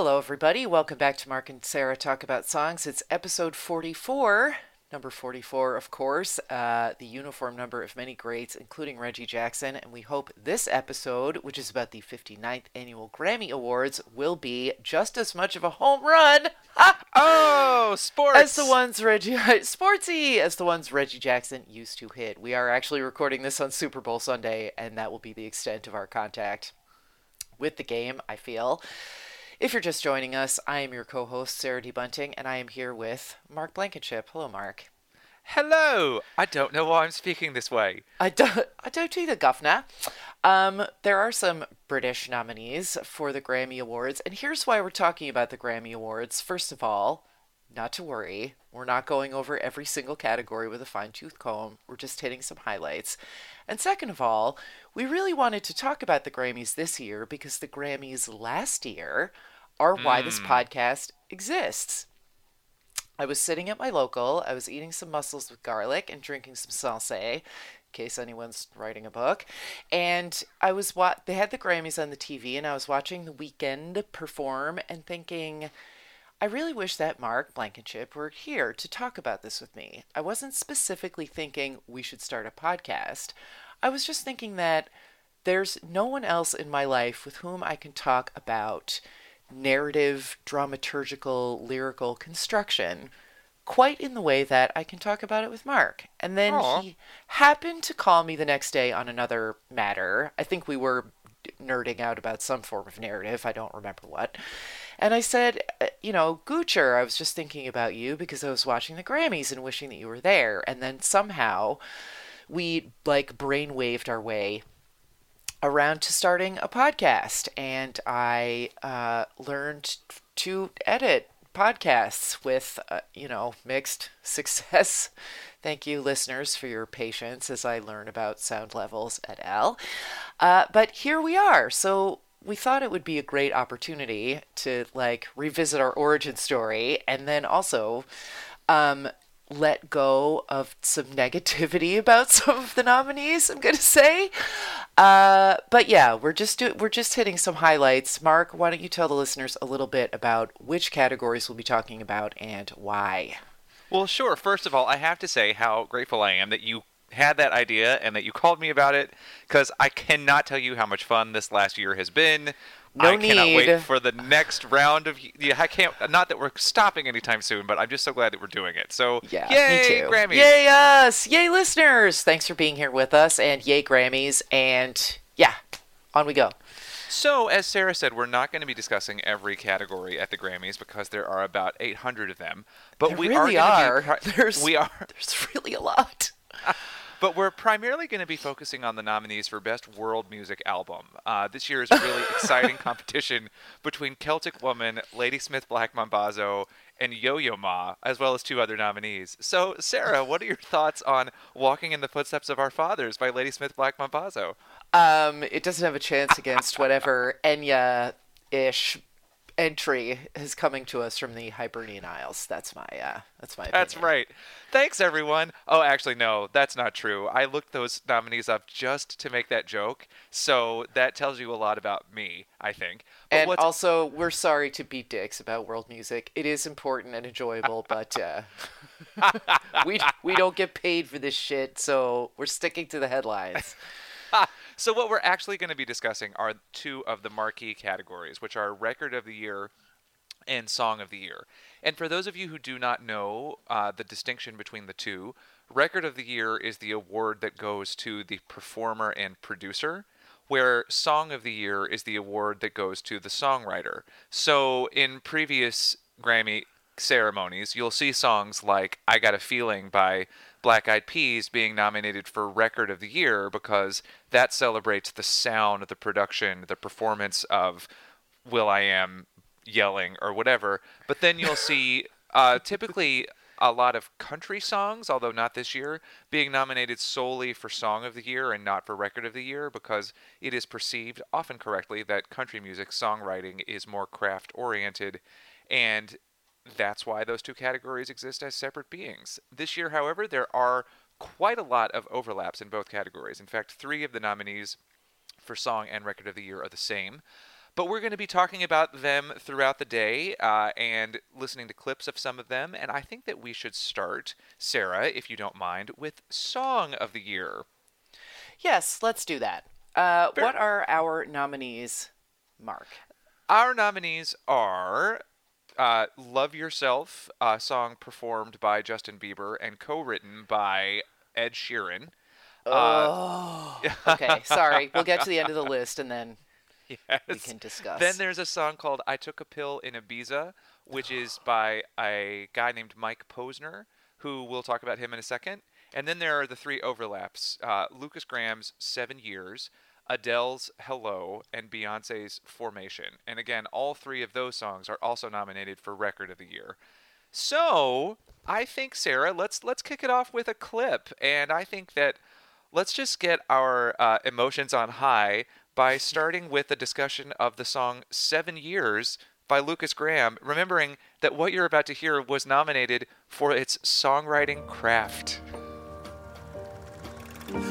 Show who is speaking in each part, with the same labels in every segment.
Speaker 1: Hello, everybody. Welcome back to Mark and Sarah Talk About Songs. It's episode 44, number 44, of course, uh, the uniform number of many greats, including Reggie Jackson. And we hope this episode, which is about the 59th annual Grammy Awards, will be just as much of a home run
Speaker 2: Oh, sports!
Speaker 1: as the ones Reggie sportsy as the ones Reggie Jackson used to hit. We are actually recording this on Super Bowl Sunday, and that will be the extent of our contact with the game. I feel. If you're just joining us, I am your co-host Sarah D. Bunting, and I am here with Mark Blankenship. Hello, Mark.
Speaker 2: Hello! I don't know why I'm speaking this way.
Speaker 1: I don't, I don't either, Governor. Um, there are some British nominees for the Grammy Awards, and here's why we're talking about the Grammy Awards. First of all, not to worry, we're not going over every single category with a fine tooth comb. We're just hitting some highlights. And second of all, we really wanted to talk about the Grammys this year because the Grammys last year are why this hmm. podcast exists. I was sitting at my local, I was eating some mussels with garlic and drinking some salsa, in case anyone's writing a book. And I was what they had the Grammys on the TV and I was watching the Weeknd perform and thinking I really wish that Mark Blankenship were here to talk about this with me. I wasn't specifically thinking we should start a podcast. I was just thinking that there's no one else in my life with whom I can talk about narrative, dramaturgical, lyrical construction quite in the way that I can talk about it with Mark. And then
Speaker 2: Aw.
Speaker 1: he happened to call me the next day on another matter. I think we were nerding out about some form of narrative. I don't remember what. And I said, uh, you know, Goocher, I was just thinking about you because I was watching the Grammys and wishing that you were there. And then somehow we like brainwaved our way around to starting a podcast. And I uh, learned to edit podcasts with, uh, you know, mixed success. Thank you, listeners, for your patience as I learn about sound levels at al. Uh, but here we are. So we thought it would be a great opportunity to like revisit our origin story and then also um, let go of some negativity about some of the nominees. I'm gonna say, uh, but yeah, we're just do- we're just hitting some highlights. Mark, why don't you tell the listeners a little bit about which categories we'll be talking about and why?
Speaker 2: Well, sure. First of all, I have to say how grateful I am that you had that idea and that you called me about it because I cannot tell you how much fun this last year has been.
Speaker 1: No
Speaker 2: I cannot wait for the next round of. Yeah, I can't. Not that we're stopping anytime soon, but I'm just so glad that we're doing it. So,
Speaker 1: Yeah,
Speaker 2: yay,
Speaker 1: me too.
Speaker 2: Grammys!
Speaker 1: Yay us! Yay listeners! Thanks for being here with us, and yay Grammys! And yeah, on we go.
Speaker 2: So, as Sarah said, we're not going to be discussing every category at the Grammys because there are about 800 of them. But
Speaker 1: There
Speaker 2: we
Speaker 1: really
Speaker 2: are.
Speaker 1: are.
Speaker 2: Be
Speaker 1: There's
Speaker 2: we are.
Speaker 1: There's really a lot.
Speaker 2: But we're primarily going to be focusing on the nominees for Best World Music Album. Uh, this year is a really exciting competition between Celtic Woman, Ladysmith Black Mambazo, and Yo-Yo Ma, as well as two other nominees. So, Sarah, what are your thoughts on "Walking in the Footsteps of Our Fathers" by Ladysmith Black Mambazo?
Speaker 1: Um, it doesn't have a chance against whatever Enya-ish entry is coming to us from the Hibernian Isles. That's my uh, that's my.
Speaker 2: That's right. Thanks, everyone. Oh, actually, no, that's not true. I looked those nominees up just to make that joke, so that tells you a lot about me, I think. But
Speaker 1: And
Speaker 2: what's
Speaker 1: also, we're sorry to be dicks about world music. It is important and enjoyable, but uh, we we don't get paid for this shit, so we're sticking to the headlines.
Speaker 2: So what we're actually going to be discussing are two of the marquee categories, which are Record of the Year and Song of the Year. And for those of you who do not know uh, the distinction between the two, Record of the Year is the award that goes to the performer and producer, where Song of the Year is the award that goes to the songwriter. So in previous Grammy ceremonies, you'll see songs like I Got a Feeling by Black Eyed Peas being nominated for Record of the Year because that celebrates the sound, the production, the performance of will.i.am yelling or whatever. But then you'll see uh, typically a lot of country songs, although not this year, being nominated solely for Song of the Year and not for Record of the Year because it is perceived, often correctly, that country music songwriting is more craft oriented and that's why those two categories exist as separate beings. This year, however, there are quite a lot of overlaps in both categories. In fact, three of the nominees for Song and Record of the Year are the same. but we're going to be talking about them throughout the day uh, and listening to clips of some of them. And I think that we should start, Sarah, if you don't mind, with Song of the Year.
Speaker 1: Yes, let's do that. Uh, what are our nominees, Mark?
Speaker 2: Our nominees are uh, Love Yourself, a song performed by Justin Bieber and co written by Ed Sheeran.
Speaker 1: Oh. okay, sorry. We'll get to the end of the list and then
Speaker 2: Yes.
Speaker 1: we can discuss.
Speaker 2: Then there's a song called I Took a Pill in Ibiza, which is by a guy named Mike Posner, who we'll talk about him in a second. And then there are the three overlaps uh, Lukas Graham's Seven Years, Adele's Hello, and Beyonce's Formation. And again, all three of those songs are also nominated for Record of the Year. So I think Sarah, let's let's kick it off with a clip, and I think that let's just get our uh, emotions on high by starting with a discussion of the song Seven Years by Lukas Graham, remembering that what you're about to hear was nominated for its songwriting craft.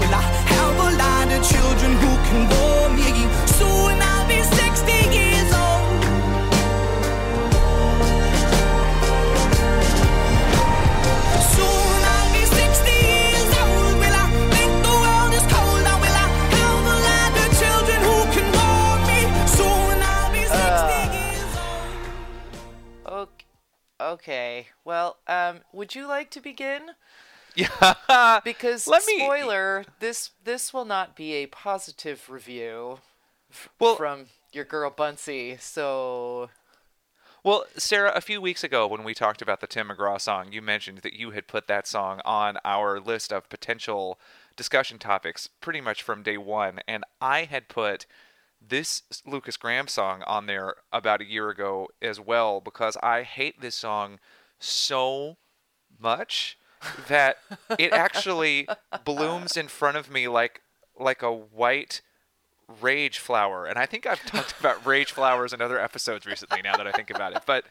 Speaker 3: will I have a lot of children who can bore me? Soon I'll be 60 years old. Soon I'll be 60 years old. Will I think the world is cold? Or will I have a lot of children who can bore me? Soon I'll be 60 years old.
Speaker 1: okay. okay. Well, um, would you like to begin?
Speaker 2: Yeah.
Speaker 1: Because
Speaker 2: Let me-
Speaker 1: spoiler, this this will not be a positive review f-
Speaker 2: Well-
Speaker 1: from your girl Bunsey. So
Speaker 2: Well, Sarah, a few weeks ago when we talked about the Tim McGraw song, you mentioned that you had put that song on our list of potential discussion topics pretty much from day one. And I had put this Lukas Graham song on there about a year ago as well because I hate this song so much that it actually blooms in front of me like like a white rage flower. And i think i've talked about rage flowers in other episodes recently now that i think about it. But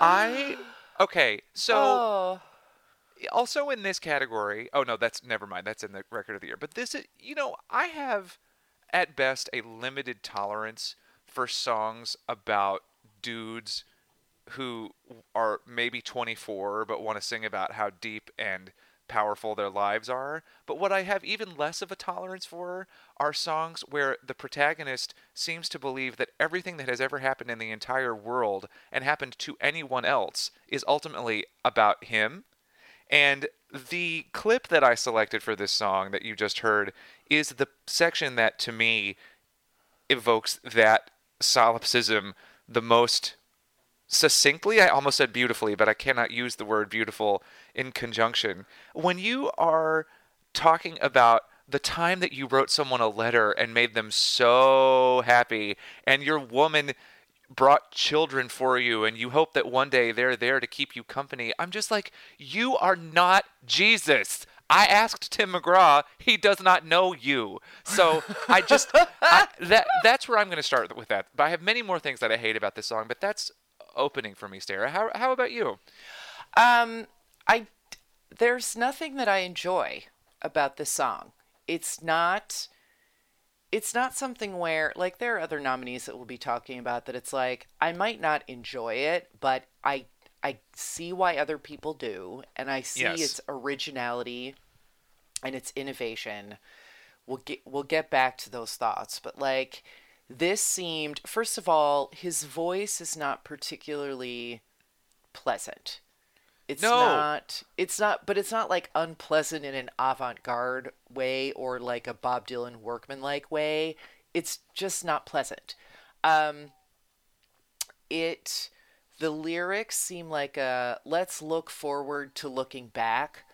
Speaker 2: i okay so
Speaker 1: oh,
Speaker 2: also in this category oh no that's never mind. That's in the record of the year. But this is you know i have at best a limited tolerance for songs about dudes who are maybe 24 but want to sing about how deep and powerful their lives are. But what I have even less of a tolerance for are songs where the protagonist seems to believe that everything that has ever happened in the entire world and happened to anyone else is ultimately about him. And the clip that I selected for this song that you just heard is the section that to me evokes that solipsism the most succinctly. I almost said beautifully, but I cannot use the word beautiful in conjunction. When you are talking about the time that you wrote someone a letter and made them so happy, and your woman brought children for you, and you hope that one day they're there to keep you company, I'm just like, you are not Jesus. I asked Tim McGraw. He does not know you. So I just I, that that's where I'm going to start with that. But I have many more things that I hate about this song. But that's opening for me, Sarah. How how about you?
Speaker 1: um, I there's nothing that I enjoy about this song. It's not. It's not something where like there are other nominees that we'll be talking about that it's like I might not enjoy it, but I I see why other people do, and I see
Speaker 2: Yes.
Speaker 1: its originality and its innovation. We'll get we'll get back to those thoughts, but like this seemed first of all, his voice is not particularly pleasant. It's
Speaker 2: No.
Speaker 1: not it's not but it's not like unpleasant in an avant-garde way or like a Bob Dylan workman like way. It's just not pleasant. Um it the lyrics seem like a let's look forward to looking back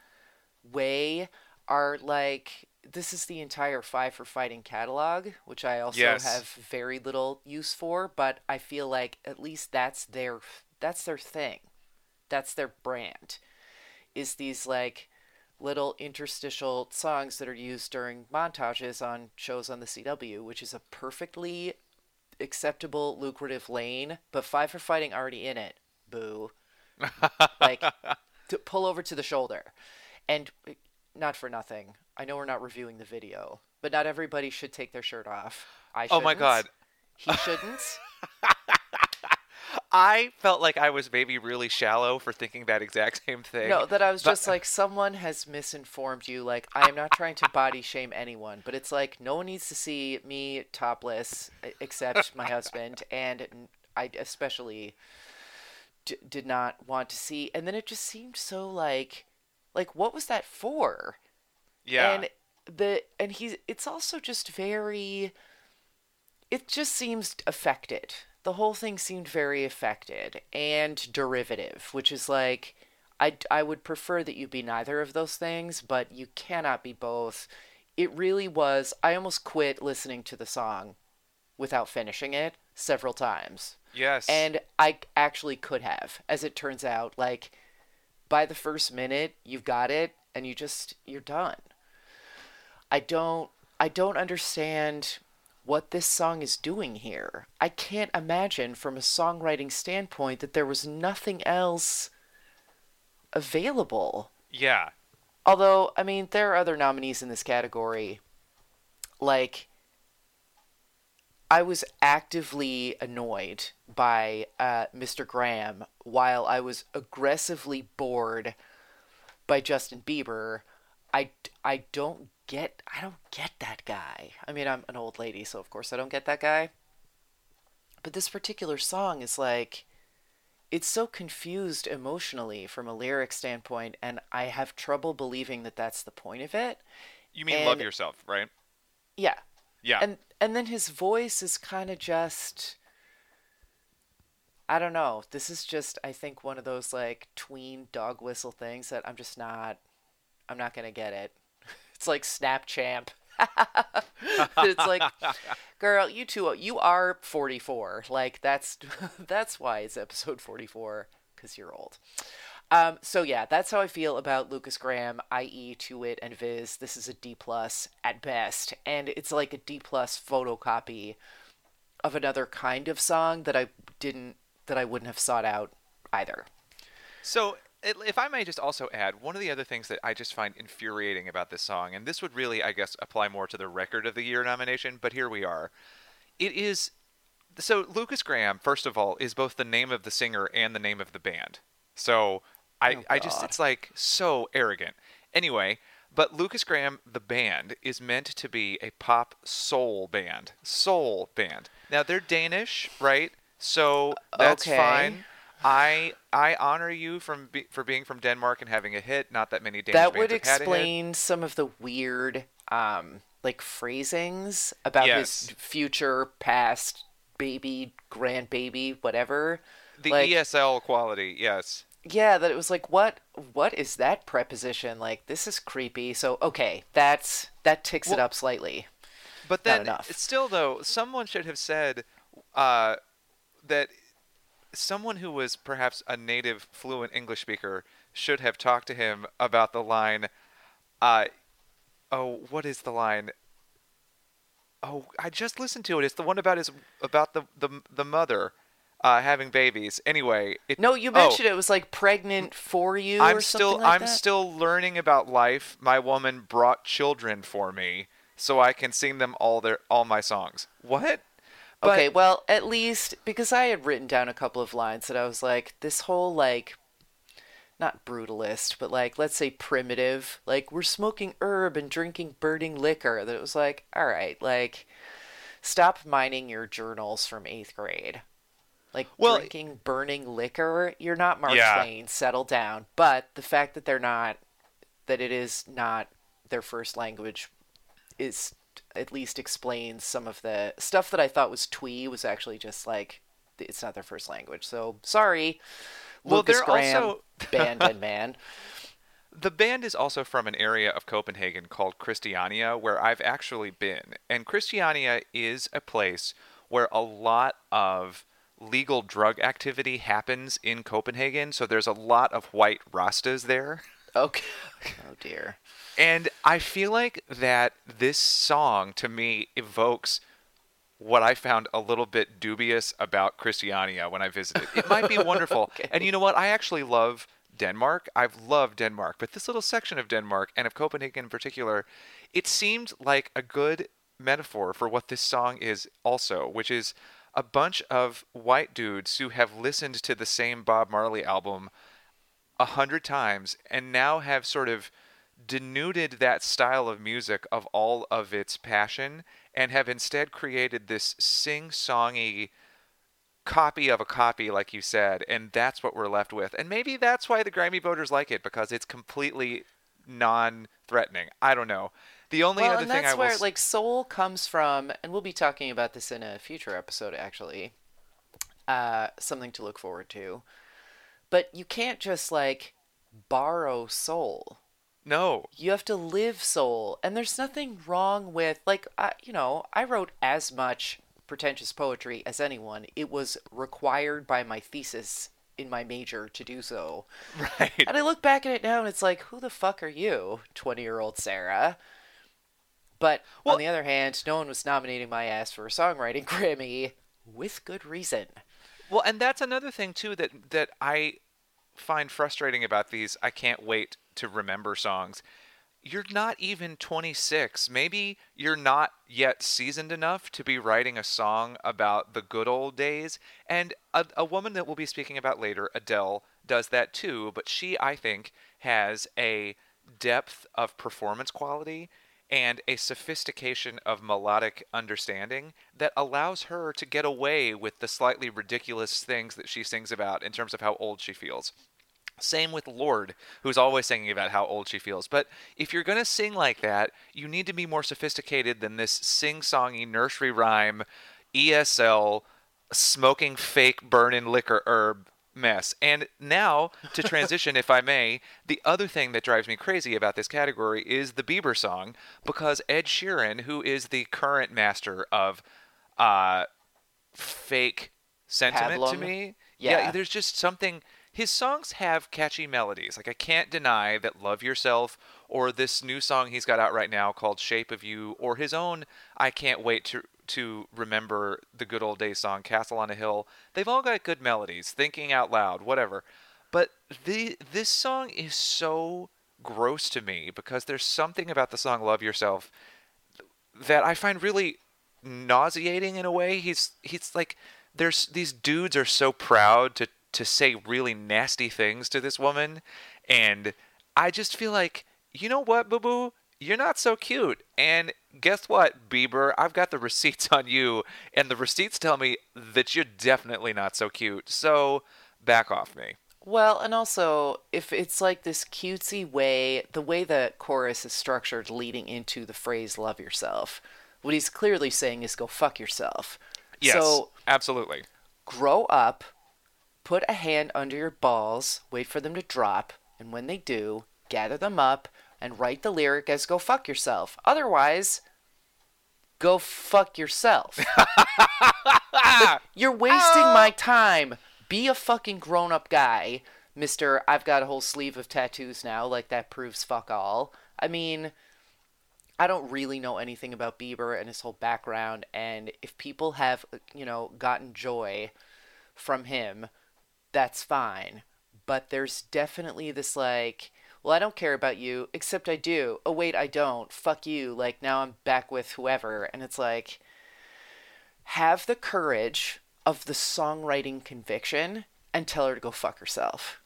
Speaker 1: way are like this is the entire Five for Fighting catalog, which I also
Speaker 2: Yes.
Speaker 1: have very little use for, but I feel like at least that's their that's their thing. That's their brand. Is these like little interstitial songs that are used during montages on shows on the CW, which is a perfectly acceptable lucrative lane, but Five for Fighting already in it. Boo. like to pull over to the shoulder. And not for nothing. I know we're not reviewing the video, but not everybody should take their shirt off. I
Speaker 2: Oh my. God.
Speaker 1: He shouldn't.
Speaker 2: I felt like I was maybe really shallow for thinking that exact same thing.
Speaker 1: No, that I was
Speaker 2: But-
Speaker 1: just like someone has misinformed you. Like I am not trying to body shame anyone, but it's like no one needs to see me topless except my husband, and I especially d- did not want to see. And then it just seemed so like, like what was that for?
Speaker 2: yeah.
Speaker 1: and the and he's it's also just very it just seems affected the whole thing seemed very affected and derivative which is like I, I would prefer that you be neither of those things but you cannot be both it really was i almost quit listening to the song without finishing it several times
Speaker 2: yes.
Speaker 1: and I actually could have, as it turns out. Like, by the first minute, you've got it, and you just you're done. I don't I don't understand what this song is doing here. I can't imagine from a songwriting standpoint that there was nothing else available.
Speaker 2: yeah.
Speaker 1: Although, I mean, there are other nominees in this category. Like, I was actively annoyed by uh, Mr. Graham while I was aggressively bored by Justin Bieber. I, I don't get I don't get that guy. I mean, I'm an old lady, so of course I don't get that guy. But this particular song is like it's so confused emotionally from a lyric standpoint and I have trouble believing that that's the point of it.
Speaker 2: You mean love yourself, right?
Speaker 1: Yeah.
Speaker 2: Yeah.
Speaker 1: And and then his voice is kind of just I don't know. This is just I think one of those like tween dog whistle things that I'm just not I'm not going to get it. It's like Snap Champ. it's like girl, you two you are 44. Like that's that's why it's episode 44 cuz you're old. Um, so yeah, that's how I feel about Lukas Graham, i.e., To It and Viz. This is a D plus at best, and it's like a D plus photocopy of another kind of song that I didn't that I wouldn't have sought out either.
Speaker 2: So, if I may just also add, one of the other things that I just find infuriating about this song, and this would really, I guess, apply more to the Record of the Year nomination, but here we are. It is. So, Lukas Graham, first of all, is both the name of the singer and the name of the band. So, I,
Speaker 1: Oh,
Speaker 2: I just, it's like so arrogant. Anyway, but Lukas Graham, the band, is meant to be a pop soul band. Soul band. Now, they're Danish, right? So, that's
Speaker 1: Okay.
Speaker 2: fine. I I honor you from be, for being from Denmark and having a hit. Not that many Danish
Speaker 1: that
Speaker 2: bands
Speaker 1: would
Speaker 2: have had a hit.
Speaker 1: explain some of the weird um like phrasings about
Speaker 2: Yes.
Speaker 1: his future past baby grandbaby whatever
Speaker 2: the
Speaker 1: like-
Speaker 2: ESL quality. Yes.
Speaker 1: yeah that it was like what what is that preposition like this is creepy so okay that's that ticks it up slightly
Speaker 2: But then,
Speaker 1: enough.
Speaker 2: still though, someone should have said uh, that someone who was perhaps a native fluent English speaker should have talked to him about the line. Uh, oh, what is the line? Oh, I just listened to it. It's the one about his about the the the mother uh, having babies. Anyway, it,
Speaker 1: no you
Speaker 2: oh,
Speaker 1: mentioned it was like pregnant for you
Speaker 2: I'm
Speaker 1: or
Speaker 2: still
Speaker 1: something like
Speaker 2: I'm
Speaker 1: that?
Speaker 2: still learning about life. My woman brought children for me so I can sing them all their all my songs. What? But-
Speaker 1: okay, well, at least because I had written down a couple of lines that I was like, this whole like, not brutalist, but like, let's say primitive, like we're smoking herb and drinking burning liquor. That it was like, all right, like, stop mining your journals from eighth grade. Like
Speaker 2: Well-
Speaker 1: drinking burning liquor, you're not Mark
Speaker 2: Yeah.
Speaker 1: Twain. Settle down. But the fact that they're not, that it is not their first language, is at least explains some of the stuff that I thought was twee was actually just like it's not their first language. So sorry,
Speaker 2: Well,
Speaker 1: Lucas
Speaker 2: they're
Speaker 1: Graham,
Speaker 2: also-
Speaker 1: band and man.
Speaker 2: The band is also from an area of Copenhagen called Christiania, where I've actually been. And Christiania is a place where a lot of legal drug activity happens in Copenhagen. So there's a lot of white Rastas there.
Speaker 1: Okay. Oh dear.
Speaker 2: And I feel like that this song to me evokes what I found a little bit dubious about Christiania when I visited. It might be wonderful.
Speaker 1: Okay.
Speaker 2: And you know what? I actually love Denmark. I've loved Denmark, but this little section of Denmark and of Copenhagen in particular, it seemed like a good metaphor for what this song is also, which is a bunch of white dudes who have listened to the same Bob Marley album a hundred times and now have sort of denuded that style of music of all of its passion and have instead created this sing-songy copy of a copy like you said and that's what we're left with and maybe that's why the grammy voters like it because it's completely non-threatening i don't know the only
Speaker 1: well,
Speaker 2: other
Speaker 1: and
Speaker 2: thing
Speaker 1: that's
Speaker 2: i
Speaker 1: where like soul comes from, and we'll be talking about this in a future episode, actually. Uh, something to look forward to. But you can't just like borrow soul.
Speaker 2: No
Speaker 1: You have to live soul, and there's nothing wrong with like I, you know I wrote as much pretentious poetry as anyone. It was required by my thesis in my major to do so.
Speaker 2: right
Speaker 1: And I look back at it now and it's like, who the fuck are you, 20 year old Sarah? But
Speaker 2: Well-
Speaker 1: on the other hand, no one was nominating my ass for a songwriting Grammy with good reason.
Speaker 2: Well, and that's another thing too that that I find frustrating about these I can't wait to remember songs. You're not even 26. Maybe you're not yet seasoned enough to be writing a song about the good old days. And a, a woman that we'll be speaking about later, Adele, does that too. But she, I think, has a depth of performance quality and a sophistication of melodic understanding that allows her to get away with the slightly ridiculous things that she sings about in terms of how old she feels. Same with Lorde, who's always singing about how old she feels. But if you're going to sing like that, you need to be more sophisticated than this sing songy nursery rhyme, ESL, smoking fake burning liquor herb mess. And now, to transition, if I may, the other thing that drives me crazy about this category is the Bieber song, because Ed Sheeran, who is the current master of uh, fake sentiment to
Speaker 1: Pablum?
Speaker 2: me,
Speaker 1: Yeah.
Speaker 2: there's just something. His songs have catchy melodies. Like I can't deny that "Love Yourself" or this new song he's got out right now called "Shape of You" or his own "I Can't Wait to to Remember the Good Old Days" song "Castle on a Hill." They've all got good melodies. Thinking out loud, whatever. But the this song is so gross to me because there's something about the song "Love Yourself" that I find really nauseating in a way. He's he's like there's these dudes are so proud to to say really nasty things to this woman and I just feel like you know what, boo boo? You're not so cute. And guess what, Bieber? I've got the receipts on you, and the receipts tell me that you're definitely not so cute. So back off me.
Speaker 1: Well, and also, if it's like this cutesy way, the way the chorus is structured leading into the phrase love yourself, what he's clearly saying is go fuck yourself.
Speaker 2: Yes,
Speaker 1: So
Speaker 2: absolutely.
Speaker 1: grow up, put a hand under your balls, wait for them to drop, and when they do, gather them up and write the lyric as go fuck yourself. Otherwise, go fuck yourself. Like, you're wasting my time. Be a fucking grown up guy, Mr. I've got a whole sleeve of tattoos now, like that proves fuck all. I mean, I don't really know anything about Bieber and his whole background, and if people have, you know, gotten joy from him, that's fine. But there's definitely this, like, well, I don't care about you, except I do. Oh, wait, I don't. Fuck you. Like, now I'm back with whoever. And it's like, have the courage of the songwriting conviction and tell her to go fuck herself.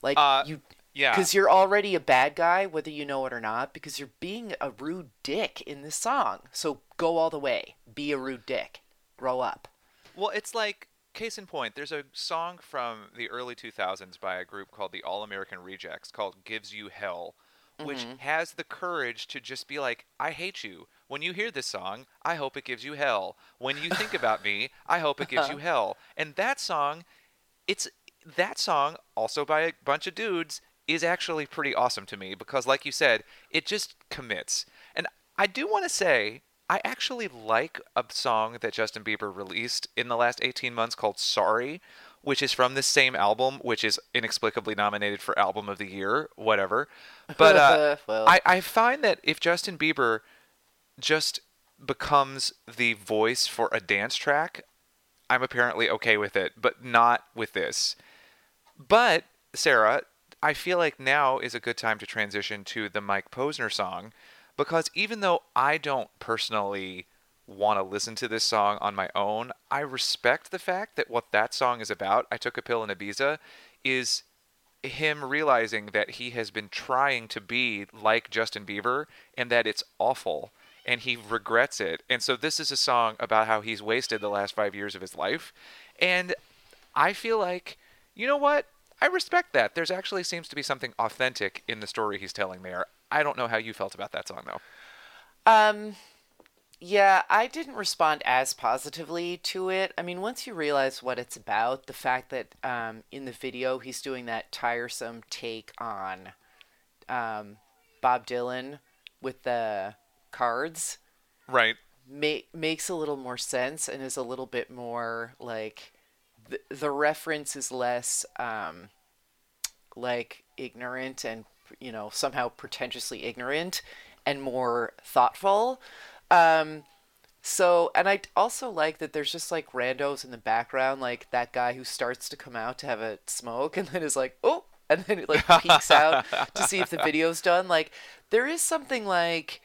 Speaker 1: Like,
Speaker 2: Uh,
Speaker 1: you.
Speaker 2: yeah.
Speaker 1: Because you're already a bad guy, whether you know it or not, because you're being a rude dick in this song. So go all the way. Be a rude dick. Grow up.
Speaker 2: Well, it's like case in point. There's a song from the early 2000s by a group called the All American Rejects called "Gives You Hell," which mm-hmm. has the courage to just be like, "I hate you." When you hear this song, I hope it gives you hell. When you think about me, I hope it gives you hell. And that song, it's that song also by a bunch of dudes is actually pretty awesome to me because, like you said, it just commits. And I do want to say, I actually like a song that Justin Bieber released in the last 18 months called Sorry, which is from this same album, which is inexplicably nominated for Album of the Year, whatever. But uh,
Speaker 1: Well.
Speaker 2: I, I find that if Justin Bieber just becomes the voice for a dance track, I'm apparently okay with it, but not with this. But, Sarah, I feel like now is a good time to transition to the Mike Posner song because even though I don't personally want to listen to this song on my own, I respect the fact that what that song is about, I Took a Pill in Ibiza, is him realizing that he has been trying to be like Justin Bieber and that it's awful and he regrets it. And so this is a song about how he's wasted the last 5 years of his life. And I feel like you know what? I respect that. There's actually seems to be something authentic in the story he's telling there. I don't know how you felt about that song though.
Speaker 1: Um, yeah, I didn't respond as positively to it. I mean, once you realize what it's about, the fact that um, in the video he's doing that tiresome take on um, Bob Dylan with the cards
Speaker 2: Right.
Speaker 1: ma- makes a little more sense and is a little bit more like the, the reference is less um, like ignorant and you know somehow pretentiously ignorant and more thoughtful. Um, so and i also like that there's just like randos in the background like that guy who starts to come out to have a smoke and then is like oh and then it like peeks out to see if the video's done. Like there is something like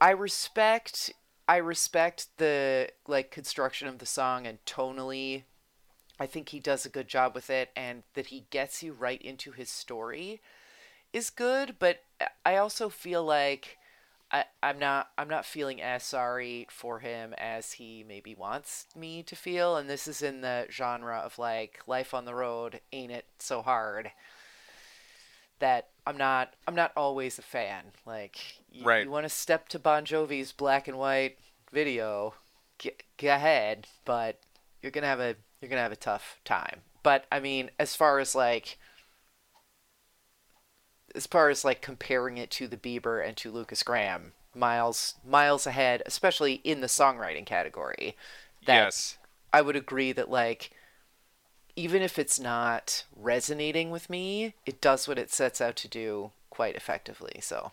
Speaker 1: I respect I respect the like construction of the song and tonally I think he does a good job with it and that he gets you right into his story is good, but I also feel like I, I'm not I'm not feeling as sorry for him as he maybe wants me to feel, and this is in the genre of like life on the road, ain't it so hard? That I'm not I'm not always a fan. Like you,
Speaker 2: Right.
Speaker 1: you want to step to Bon Jovi's black and white video, go ahead, but you're gonna have a you're gonna have a tough time. But I mean, as far as like as far as like comparing it to the Bieber and to Lukas Graham, miles miles ahead, especially in the songwriting category. That
Speaker 2: yes.
Speaker 1: I would agree that like even if it's not resonating with me, it does what it sets out to do quite effectively. So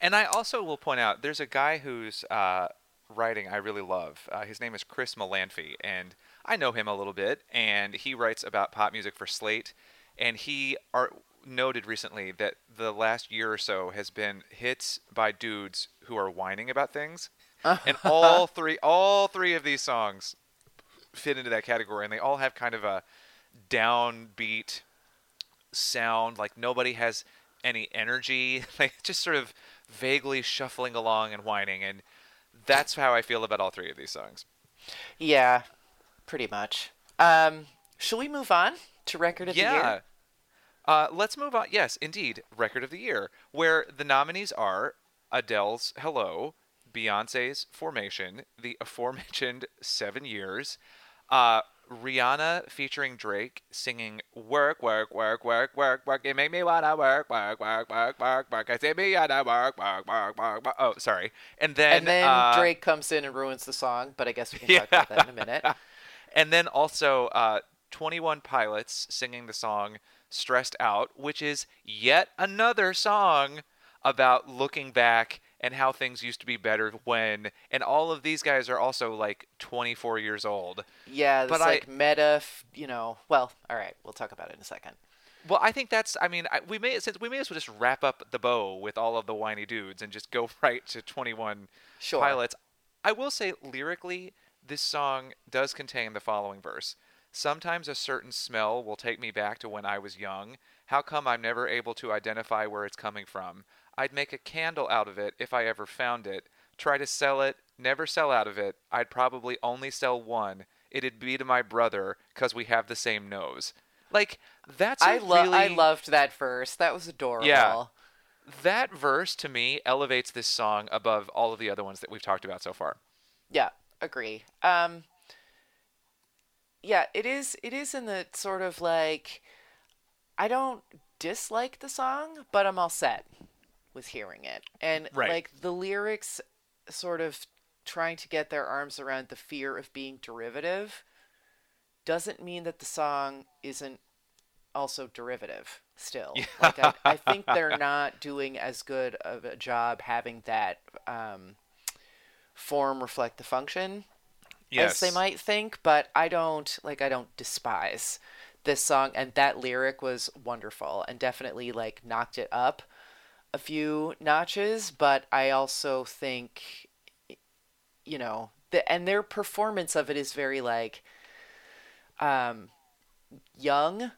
Speaker 2: And I also will point out there's a guy whose uh, writing I really love. Uh, his name is Chris Molanphy, and I know him a little bit. And he writes about pop music for Slate. And he are, noted recently that the last year or so has been hits by dudes who are whining about things. and all three, all three of these songs fit into that category, and they all have kind of a downbeat sound. Like nobody has any energy. Like just sort of vaguely shuffling along and whining, and that's how I feel about all three of these songs.
Speaker 1: yeah, pretty much. Um, shall we move on to record of the
Speaker 2: yeah.
Speaker 1: year?
Speaker 2: Uh, let's move on. Yes, indeed, record of the year, where the nominees are Adele's "Hello," Beyonce's "Formation," the aforementioned Seven Years, uh, Rihanna featuring Drake singing "Work, Work, Work, Work, Work, Work." It make me wanna work, work, work, work, work, work. I say me wanna work, work, work, work, work. Oh, sorry. And then
Speaker 1: And then
Speaker 2: uh,
Speaker 1: Drake comes in and ruins the song, but I guess we can talk about that in a minute.
Speaker 2: And then also uh, 21 Pilots singing the song Stressed Out, which is yet another song about looking back and how things used to be better when. And all of these guys are also like 24 years old.
Speaker 1: Yeah,
Speaker 2: But I-
Speaker 1: like meta, f- you know. Well, all right, we'll talk about it in a second.
Speaker 2: Well, I think that's. I mean, I, we may since we may as well just wrap up the bow with all of the whiny dudes and just go right to 21
Speaker 1: Sure.
Speaker 2: pilots. I will say lyrically, this song does contain the following verse. Sometimes a certain smell will take me back to when I was young. How come I'm never able to identify where it's coming from? I'd make a candle out of it if I ever found it. Try to sell it, never sell out of it. I'd probably only sell one. It'd be to my brother, 'cause we have the same nose. Like, that's
Speaker 1: I love. I loved that verse. That was adorable.
Speaker 2: Yeah. that verse to me elevates this song above all of the other ones that we've talked about so far.
Speaker 1: Yeah, agree. Um yeah, it is it is in the sort of like I don't dislike the song, but I'm all set with hearing it. And
Speaker 2: Right.
Speaker 1: like the lyrics sort of trying to get their arms around the fear of being derivative doesn't mean that the song isn't also derivative still. Like I, I think they're not doing as good of a job having that um, form reflect the function as they might think, but I don't like I don't despise this song and that lyric was wonderful and definitely like knocked it up a few notches, but I also think you know, the and their performance of it is very like um young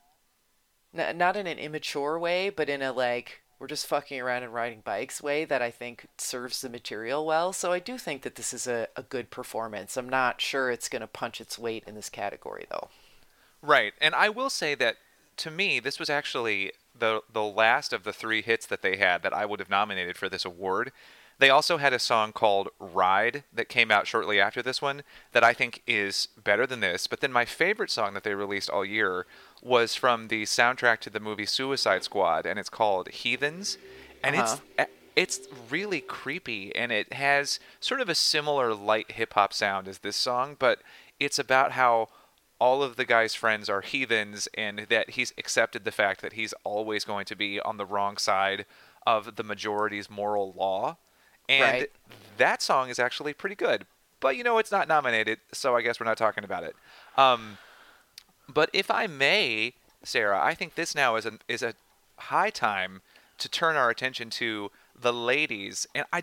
Speaker 1: N- not in an immature way, but in a like we're just fucking around and riding bikes way that I think serves the material well. So I do think that this is a, a good performance. I'm not sure it's going to punch its weight in this category though.
Speaker 2: Right, and I will say that to me, this was actually the the last of the three hits that they had that I would have nominated for this award. They also had a song called "Ride" that came out shortly after this one that I think is better than this. But then my favorite song that they released all year was from the soundtrack to the movie Suicide Squad, and it's called "Heathens," and
Speaker 1: Uh-huh.
Speaker 2: it's it's really creepy, and it has sort of a similar light hip hop sound as this song, but it's about how all of the guy's friends are heathens and that he's accepted the fact that he's always going to be on the wrong side of the majority's moral law. And
Speaker 1: Right.
Speaker 2: that song is actually pretty good. But you know, it's not nominated, so I guess we're not talking about it. Um, but if I may, Sarah, I think this now is a is a high time to turn our attention to the ladies. And I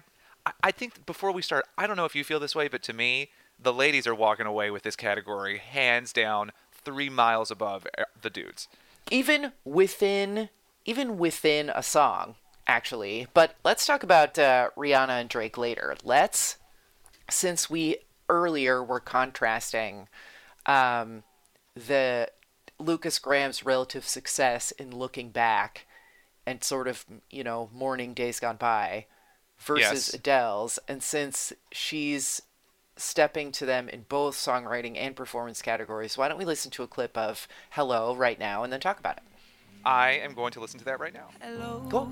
Speaker 2: I- think before we start, I don't know if you feel this way, but to me, the ladies are walking away with this category hands down, three miles above uh, the dudes.
Speaker 1: Even within even within a song, actually. But let's talk about uh, Rihanna and Drake later. Let's since we earlier were contrasting um, the Lukas Graham's relative success in looking back and sort of you know mourning days gone by versus
Speaker 2: Yes.
Speaker 1: Adele's, and since she's stepping to them in both songwriting and performance categories, why don't we listen to a clip of "Hello" right now and then talk about it?
Speaker 2: I am going to listen to that right now.
Speaker 4: Hello.
Speaker 1: Cool.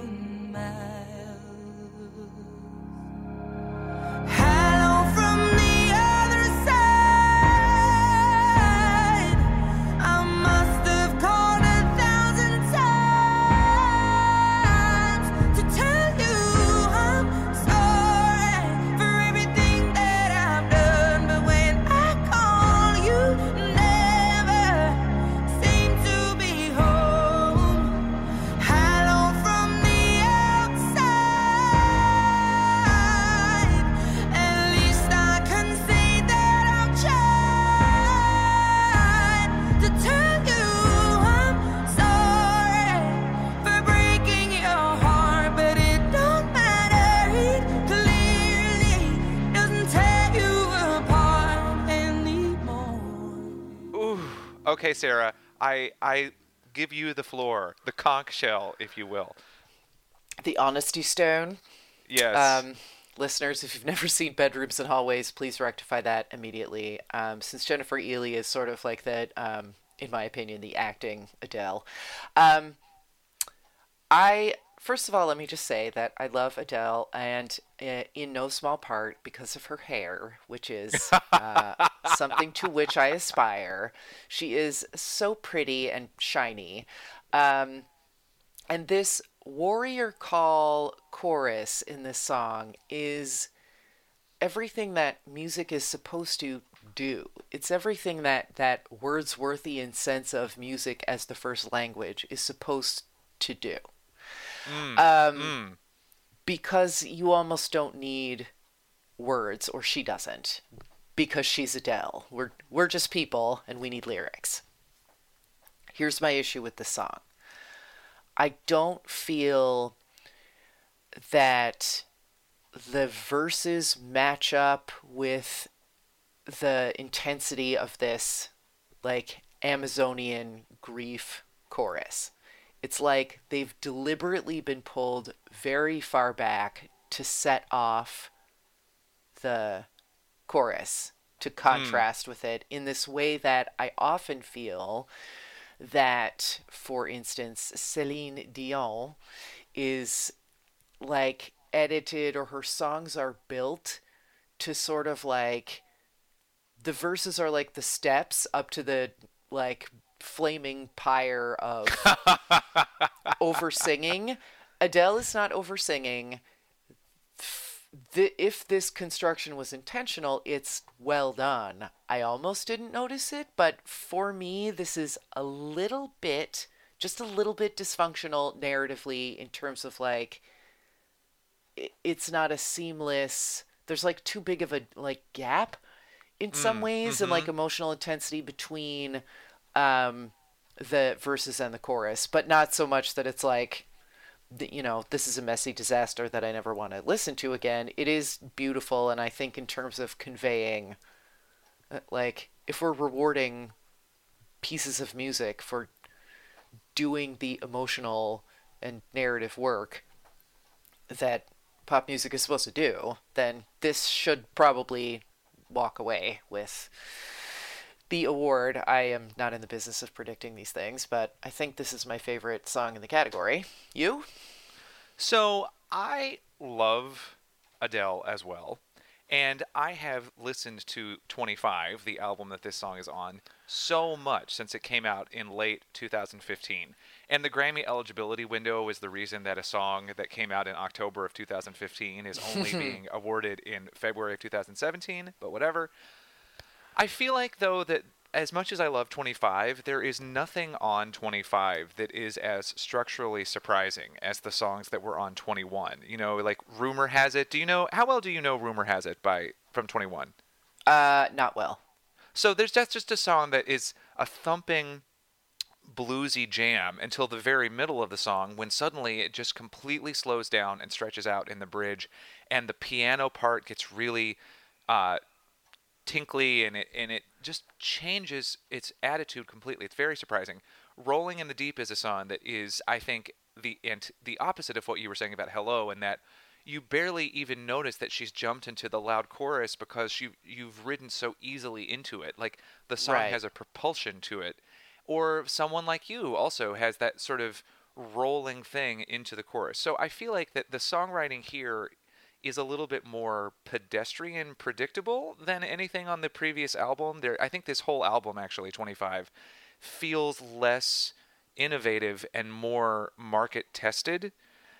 Speaker 4: miles.
Speaker 2: Sarah, I I give you the floor, the conch shell, if you will.
Speaker 1: The honesty stone.
Speaker 2: Yes.
Speaker 1: Um, listeners, if you've never seen Bedrooms and Hallways, please rectify that immediately. Um, since Jennifer Ehle is sort of like that, um, in my opinion, the acting Adele. Um, I first of all, let me just say that I love Adele, and uh, in no small part because of her hair, which is uh, something to which I aspire. She is so pretty and shiny. Um, and this warrior call chorus in this song is everything that music is supposed to do. It's everything that that Wordsworthian sense of music as the first language is supposed to do. Um, Because you almost don't need words, or she doesn't, because she's Adele. We're we're just people, and we need lyrics. Here's my issue with the song. I don't feel that the verses match up with the intensity of this like Amazonian grief chorus. It's like they've deliberately been pulled very far back to set off the chorus to contrast mm. with it in this way that I often feel that, for instance, Celine Dion is like edited or her songs are built to sort of like the verses are like the steps up to the like flaming pyre of over singing. Adele is not over singing. The, if this construction was intentional, it's well done. I almost didn't notice it, but for me, this is a little bit, just a little bit dysfunctional narratively in terms of like, it's not a seamless. There's like too big of a like gap in some mm, ways, mm-hmm. and like emotional intensity between um, the verses and the chorus, but not so much that it's like, you know, this is a messy disaster that I never want to listen to again. It is beautiful, and I think in terms of conveying, uh, like, if we're rewarding pieces of music for doing the emotional and narrative work that pop music is supposed to do, then this should probably walk away with the award. I am not in the business of predicting these things, but I think this is my favorite song in the category. You?
Speaker 2: So I love Adele as well. And I have listened to 25, the album that this song is on, so much since it came out in late 2015. And the Grammy eligibility window is the reason that a song that came out in October of 2015 is only being awarded in February of 2017, but whatever. I feel like though that as much as I love 25, there is nothing on 25 that is as structurally surprising as the songs that were on 21. You know, like Rumor Has It. Do you know how well do you know Rumor Has It by from 21?
Speaker 1: Uh, not well.
Speaker 2: So there's that's just a song that is a thumping bluesy jam until the very middle of the song when suddenly it just completely slows down and stretches out in the bridge and the piano part gets really uh, tinkly and it and it just changes its attitude completely. It's very surprising. Rolling in the Deep is a song that is, I think, the and the opposite of what you were saying about Hello, and that you barely even notice that she's jumped into the loud chorus because you you've ridden so easily into it. Like the song right. has a propulsion to it. Or someone like you also has that sort of rolling thing into the chorus. So I feel like that the songwriting here is a little bit more pedestrian predictable than anything on the previous album. There I think this whole album actually 25 feels less innovative and more market tested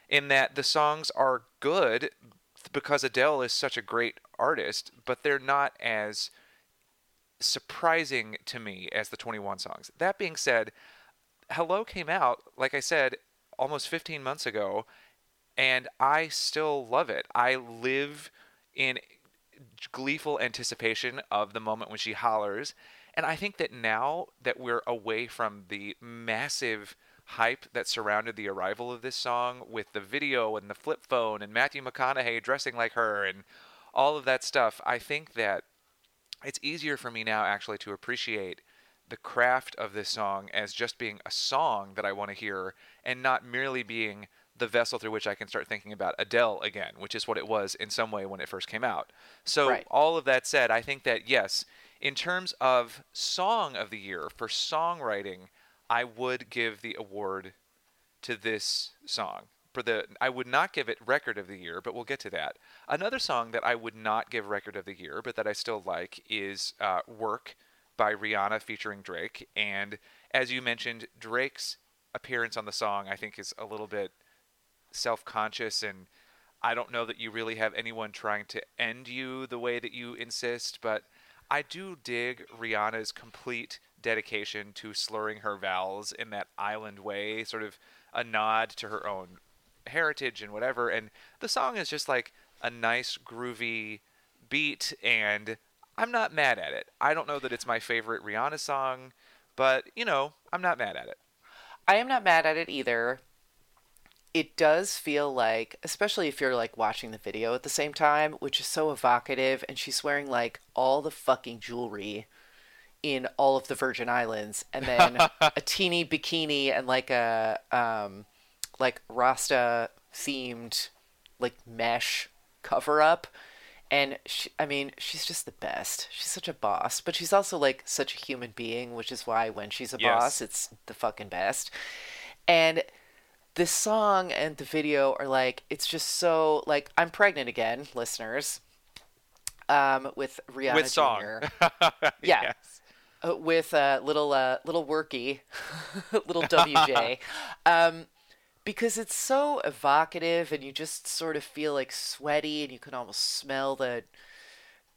Speaker 2: in that the songs are good because Adele is such a great artist, but they're not as surprising to me as the 21 songs. That being said, Hello came out, like I said, almost 15 months ago, and I still love it. I live in gleeful anticipation of the moment when she hollers. And I think that now that we're away from the massive hype that surrounded the arrival of this song with the video and the flip phone and Matthew McConaughey dressing like her and all of that stuff, I think that it's easier for me now actually to appreciate the craft of this song as just being a song that I want to hear and not merely being the vessel through which I can start thinking about Adele again, which is what it was in some way when it first came out. So, right. all of that said, I think that yes, in terms of song of the year for songwriting, I would give the award to this song. For the I would not give it record of the year, but we'll get to that. Another song that I would not give record of the year, but that I still like is uh, "Work" by Rihanna featuring Drake. And as you mentioned, Drake's appearance on the song I think is a little bit self-conscious and I don't know that you really have anyone trying to end you the way that you insist, but I do dig Rihanna's complete dedication to slurring her vowels in that island way, sort of a nod to her own heritage and whatever. And the song is just like a nice, groovy beat, and I'm not mad at it. I don't know that it's my favorite Rihanna song, but you know, I'm not mad at it.
Speaker 1: I am not mad at it either. It does feel like, especially if you're like watching the video at the same time, which is so evocative, and she's wearing like all the fucking jewelry in all of the Virgin Islands, and then a teeny bikini and like a um, like Rasta themed like mesh cover up. And she, I mean, she's just the best. She's such a boss, but she's also like such a human being, which is why when she's a
Speaker 2: Yes.
Speaker 1: boss, it's the fucking best. And this song and the video are like, it's just so like I'm pregnant again, listeners. Um, with Rihanna
Speaker 2: With song.
Speaker 1: Jr. Yeah.
Speaker 2: Yes.
Speaker 1: uh, with uh, little uh, little worky, little WJ, um, because it's so evocative, and you just sort of feel like sweaty, and you can almost smell the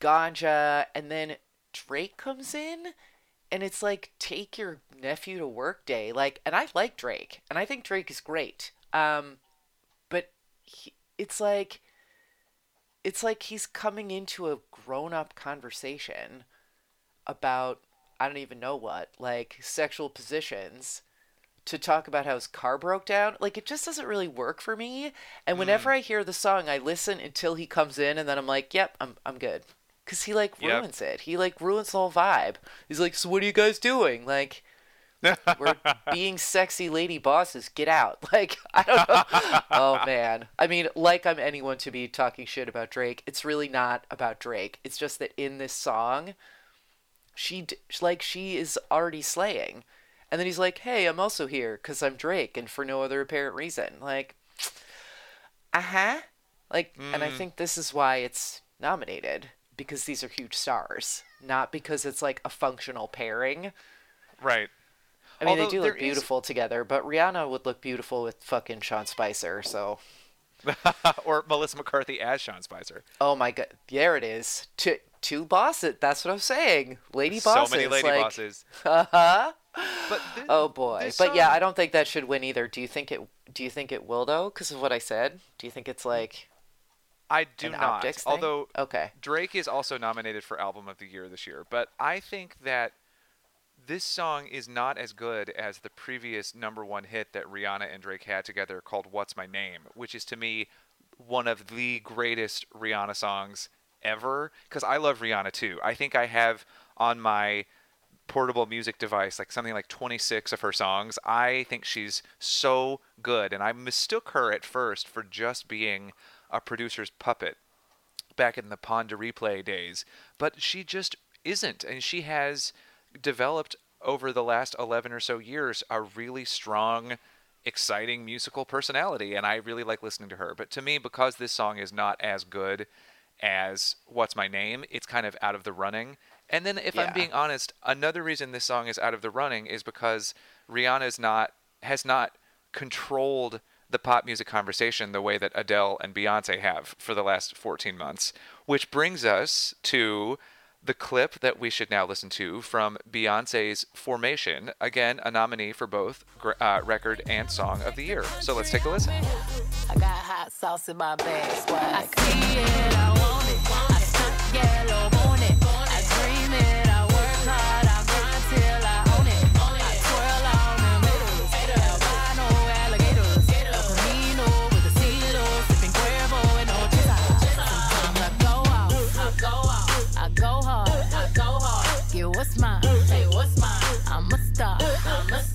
Speaker 1: ganja, and then Drake comes in, and it's like take your nephew to work day, like, and I like Drake, and I think Drake is great, um, but he, it's like. It's like he's coming into a grown up conversation about I don't even know what, like sexual positions to talk about how his car broke down. Like it just doesn't really work for me. And whenever I hear the song, I listen until he comes in and then I'm like, "Yep, I'm I'm good." Cuz he like
Speaker 2: Yep.
Speaker 1: ruins it. He like ruins the whole vibe. He's like, "So what are you guys doing?" Like we're being sexy lady bosses. Get out. Like, I don't know. oh, man. I mean, like I'm anyone to be talking shit about Drake. It's really not about Drake. It's just that in this song, she, d- like, she is already slaying. And then he's like, hey, I'm also here because I'm Drake and for no other apparent reason. Like, uh huh. Like, and I think this is why it's nominated because these are huge stars, not because it's like a functional pairing.
Speaker 2: Right.
Speaker 1: I mean,
Speaker 2: Although
Speaker 1: they do look
Speaker 2: is-
Speaker 1: beautiful together, but Rihanna would look beautiful with fucking Sean Spicer. So,
Speaker 2: or Melissa McCarthy as Sean Spicer.
Speaker 1: oh my god, there it is. Two two bosses. That's what I'm saying. Lady bosses.
Speaker 2: so many lady
Speaker 1: like,
Speaker 2: bosses.
Speaker 1: Uh-huh.
Speaker 2: But thi-
Speaker 1: Oh boy. But yeah, I don't think that should win either. Do you think it? Do you think it will though? Because of what I said. Do you think it's like
Speaker 2: I do not. Although
Speaker 1: okay.
Speaker 2: Drake is also nominated for Album of the Year this year, but I think that this song is not as good as the previous number one hit that Rihanna and Drake had together called What's My Name, which is to me one of the greatest Rihanna songs ever. Because I love Rihanna too. I think I have on my portable music device like something like 26 of her songs. I think she's so good, and I mistook her at first for just being a producer's puppet back in the Pon de Replay days, but she just isn't. And she has developed over the last 11 or so years a really strong, exciting musical personality. And I really like listening to her. But to me, because this song is not as good as What's My Name, it's kind of out of the running. And then, if
Speaker 1: Yeah.
Speaker 2: I'm being honest, another reason this song is out of the running is because Rihanna's not has not controlled the pop music conversation the way that Adele and Beyonce have for the last 14 months. Which brings us to the clip that we should now listen to from Beyonce's Formation, again, a nominee for both uh, record and song of the year. So let's take a listen.
Speaker 5: I got hot sauce in my bag,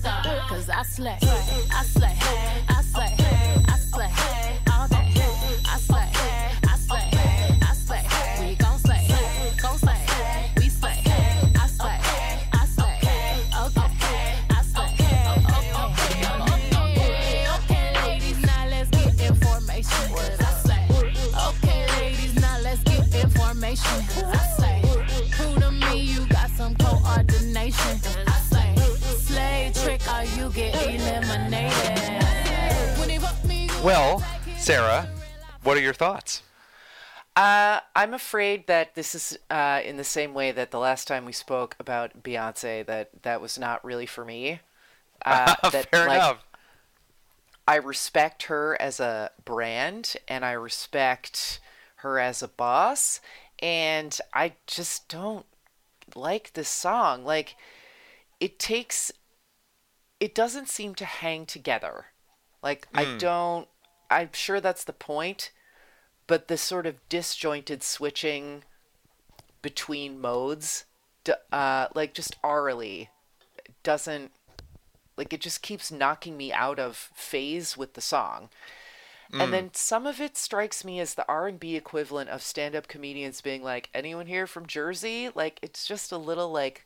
Speaker 5: Cause I slay, I slay,
Speaker 2: Well, Sarah, what are your thoughts?
Speaker 1: Uh, I'm afraid that this is uh, in the same way that the last time we spoke about Beyonce, that that was not really for me. Uh, that,
Speaker 2: Fair
Speaker 1: like,
Speaker 2: enough.
Speaker 1: I respect her as a brand and I respect her as a boss, and I just don't like this song. Like, it takes it doesn't seem to hang together. Like I don't I'm sure that's the point, but the sort of disjointed switching between modes uh like just aurally doesn't like it just keeps knocking me out of phase with the song. And then some of it strikes me as the R&B equivalent of stand-up comedians being like, "Anyone here from Jersey?" Like it's just a little like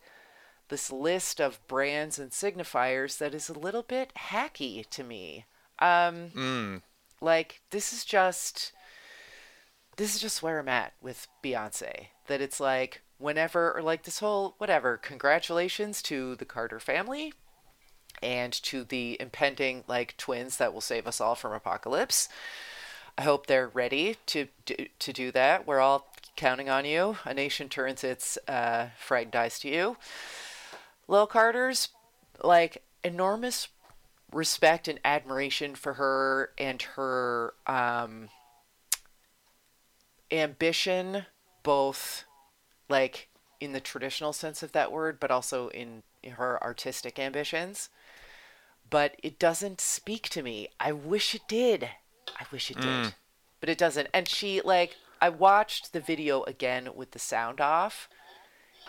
Speaker 1: this list of brands and signifiers that is a little bit hacky to me. Um
Speaker 2: Mm.
Speaker 1: like this is just this is just where I'm at with Beyonce. That it's like whenever or like this whole whatever, congratulations to the Carter family and to the impending like twins that will save us all from apocalypse. I hope they're ready to do, to do that. We're all counting on you. A nation turns its uh, frightened eyes to you. Lil Carter's like enormous respect and admiration for her and her um, ambition, both like in the traditional sense of that word, but also in her artistic ambitions. But it doesn't speak to me. I wish it did. I wish it did. But it doesn't. And she, like, I watched the video again with the sound off,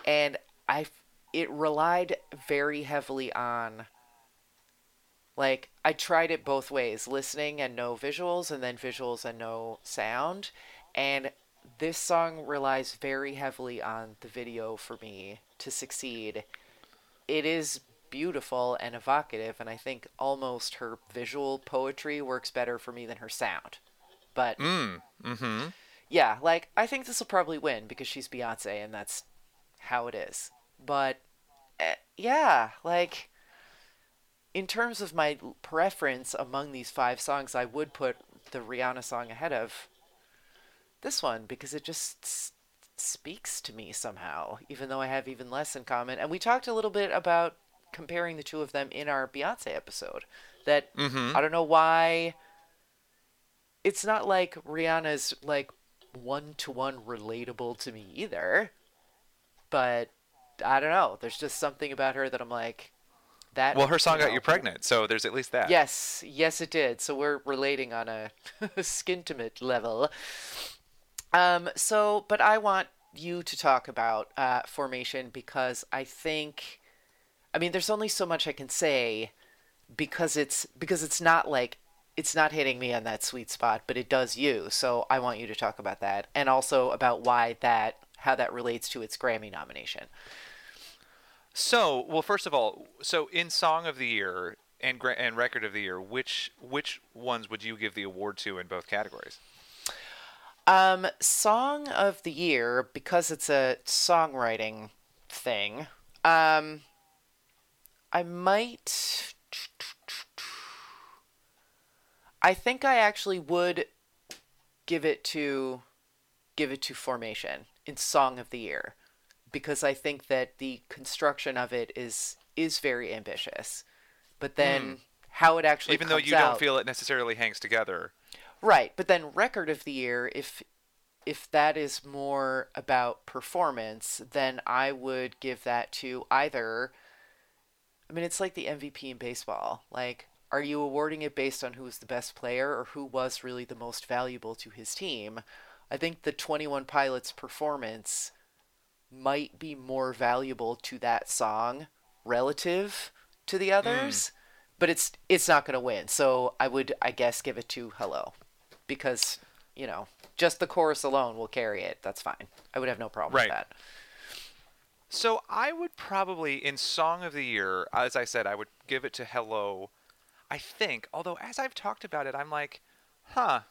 Speaker 1: and I, it relied very heavily on like I tried it both ways, listening and no visuals and then visuals and no sound. And this song relies very heavily on the video for me to succeed. It is beautiful and evocative and I think almost her visual poetry works better for me than her sound. But
Speaker 2: Mm. Mm-hmm.
Speaker 1: yeah, like I think this will probably win because she's Beyonce and that's how it is. But eh, yeah, like in terms of my preference among these five songs, I would put the Rihanna song ahead of this one because it just s- speaks to me somehow, even though I have even less in common. And we talked a little bit about comparing the two of them in our Beyonce episode. That
Speaker 2: Mhm.
Speaker 1: I don't know why it's not like Rihanna's like one to one relatable to me either. But I don't know. There's just something about her that I'm like that.
Speaker 2: Well, her song got you pregnant, so there's at least that.
Speaker 1: Yes, yes, it did. So we're relating on a skintimate level. Um. So, but I want you to talk about uh, formation because I think, I mean, there's only so much I can say because it's because it's not like it's not hitting me on that sweet spot, but it does you. So I want you to talk about that and also about why that how that relates to its Grammy nomination.
Speaker 2: So, well, first of all, so in Song of the Year and and Record of the Year, which which ones would you give the award to in both categories?
Speaker 1: Um, song of the year because it's a songwriting thing. Um, I might. I think I actually would give it to give it to Formation in Song of the Year because I think that the construction of it is is very ambitious. But then hmm. how it actually
Speaker 2: Even though you
Speaker 1: out,
Speaker 2: don't feel it necessarily hangs together.
Speaker 1: Right, but then record of the year, if if that is more about performance, then I would give that to either. I mean, it's like the MVP in baseball. Like, are you awarding it based on who's the best player or who was really the most valuable to his team? I think the 21 Pilots performance might be more valuable to that song relative to the others, mm. but it's it's not going to win. So I would I guess give it to Hello because, you know, just the chorus alone will carry it. That's fine. I would have no problem
Speaker 2: Right.
Speaker 1: with that.
Speaker 2: So I would probably in Song of the Year, as I said, I would give it to Hello. I think, although as I've talked about it, I'm like, huh,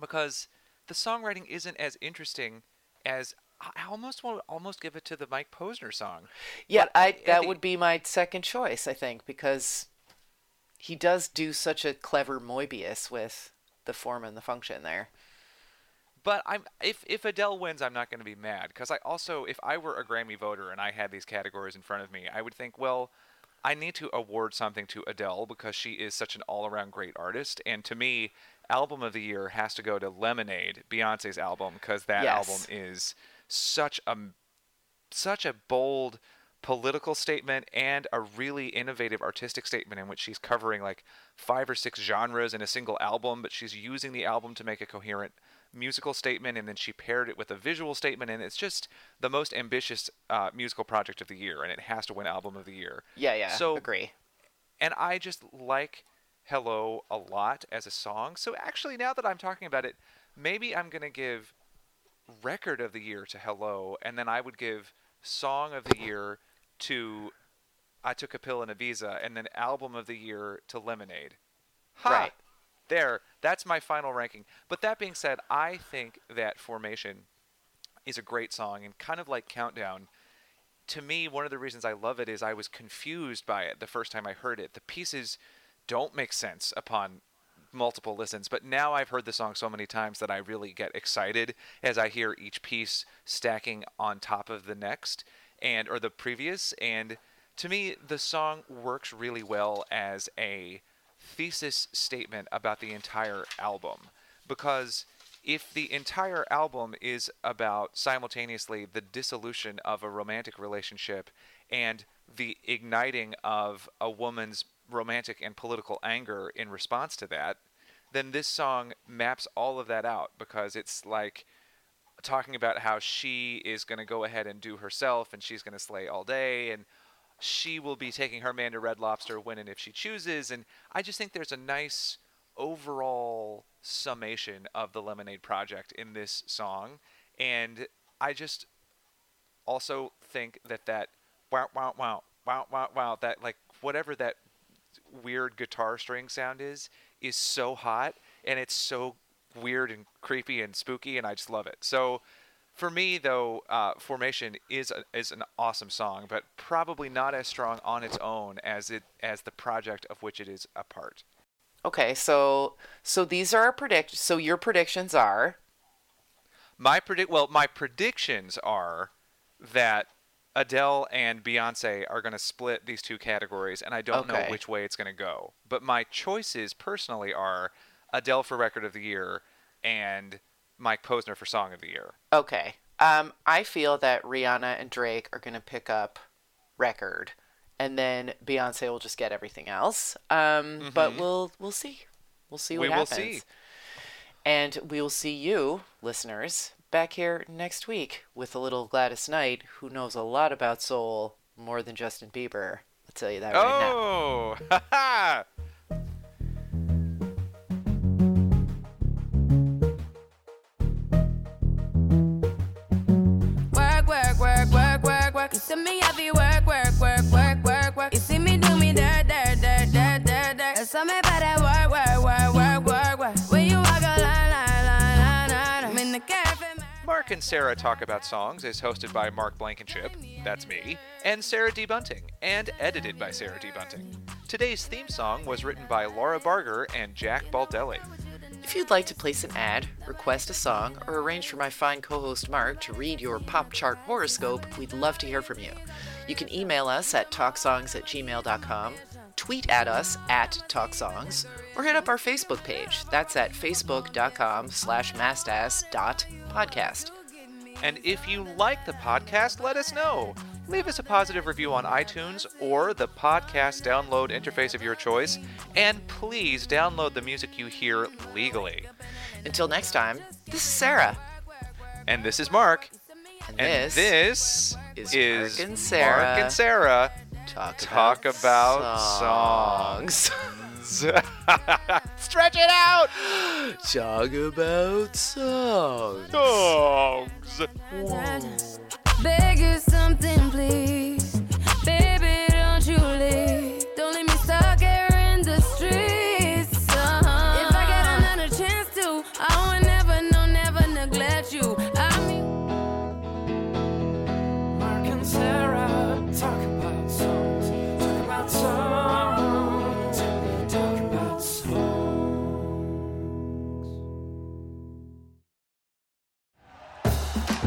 Speaker 2: because the songwriting isn't as interesting as I almost want to almost give it to the Mike Posner song.
Speaker 1: Yeah,
Speaker 2: But
Speaker 1: I that would be my second choice, I think, because he does do such a clever Moebius with the form and the function there.
Speaker 2: But I'm if if Adele wins, I'm not going to be mad because I also if I were a Grammy voter and I had these categories in front of me, I would think, well, I need to award something to Adele because she is such an all-around great artist, and to me, album of the year has to go to Lemonade, Beyonce's album, because that
Speaker 1: Yes.
Speaker 2: album is such a such a bold political statement and a really innovative artistic statement in which she's covering like five or six genres in a single album, but she's using the album to make a coherent musical statement and then she paired it with a visual statement and it's just the most ambitious uh, musical project of the year and it has to win album of the year
Speaker 1: Yeah, yeah.
Speaker 2: So-
Speaker 1: agree.
Speaker 2: and I just like Hello a lot as a song. So actually, now that I'm talking about it, maybe I'm gonna give record of the year to Hello, and then I would give song of the year to I Took a Pill in Ibiza, and then album of the year to Lemonade. Ha!
Speaker 1: Right.
Speaker 2: There, that's my final ranking. But that being said, I think that Formation is a great song, and kind of like Countdown to me, one of the reasons I love it is I was confused by it the first time I heard it. The pieces don't make sense upon multiple listens, but now I've heard the song so many times that I really get excited as I hear each piece stacking on top of the next and or the previous. And to me the song works really well as a thesis statement about the entire album. Because if the entire album is about simultaneously the dissolution of a romantic relationship and the igniting of a woman's romantic and political anger in response to that, then this song maps all of that out because it's like talking about how she is going to go ahead and do herself and she's going to slay all day and she will be taking her man to Red Lobster when and if she chooses. And I just think there's a nice overall summation of the Lemonade project in this song. And I just also think that that wow wow wow wow wow wow that like whatever that weird guitar string sound is is so hot and it's so weird and creepy and spooky and I just love it. So for me though, uh, Formation is a, is an awesome song, but probably not as strong on its own as it as the project of which it is a part.
Speaker 1: Okay, so so these are our predict. So your predictions are
Speaker 2: My predict well, my predictions are that Adele and Beyonce are going to split these two categories, and I don't know which way it's going to go. But my choices personally are Adele for Record of the Year and Mike Posner for Song of the Year.
Speaker 1: okay. Um, I feel that Rihanna and Drake are gonna pick up record, and then Beyonce will just get everything else. Um, but we'll we'll see. We'll see what
Speaker 2: Mm-hmm. We will
Speaker 1: happens.
Speaker 2: see.
Speaker 1: And we will see you, listeners, back here next week with a little Gladys Knight, who knows a lot about soul more than Justin Bieber. I'll tell you that right now.
Speaker 2: Oh, ha!
Speaker 5: Work, work, work, work, work, work. You see me heavy work, work, work, work, work, work. You see me do me dirt, dirt, dirt, dirt, dirt, dirt.
Speaker 2: Mark and Sarah Talk About Songs is hosted by Mark Blankenship, that's me, and Sarah D. Bunting, and edited by Sarah D. Bunting. Today's theme song was written by Laura Barger and Jack Baldelli.
Speaker 1: If you'd like to place an ad, request a song, or arrange for my fine co host Mark to read your pop chart horoscope, we'd love to hear from you. You can email us at talksongs at gmail.com, tweet at us at talksongs, or hit up our Facebook page. That's at facebook.com slash mastass.podcast.
Speaker 2: And if you like the podcast, let us know. Leave us a positive review on iTunes or the podcast download interface of your choice, and please download the music you hear legally.
Speaker 1: Until next time, this is Sarah.
Speaker 2: And this is Mark.
Speaker 1: And,
Speaker 2: And
Speaker 1: this,
Speaker 2: this,
Speaker 1: is
Speaker 2: is
Speaker 1: Mark and Sarah.
Speaker 2: Mark and Sarah.
Speaker 1: Talk,
Speaker 2: talk about
Speaker 1: songs.
Speaker 2: Stretch it out!
Speaker 1: talk about songs.
Speaker 2: Dogs.
Speaker 5: Beg you something, please.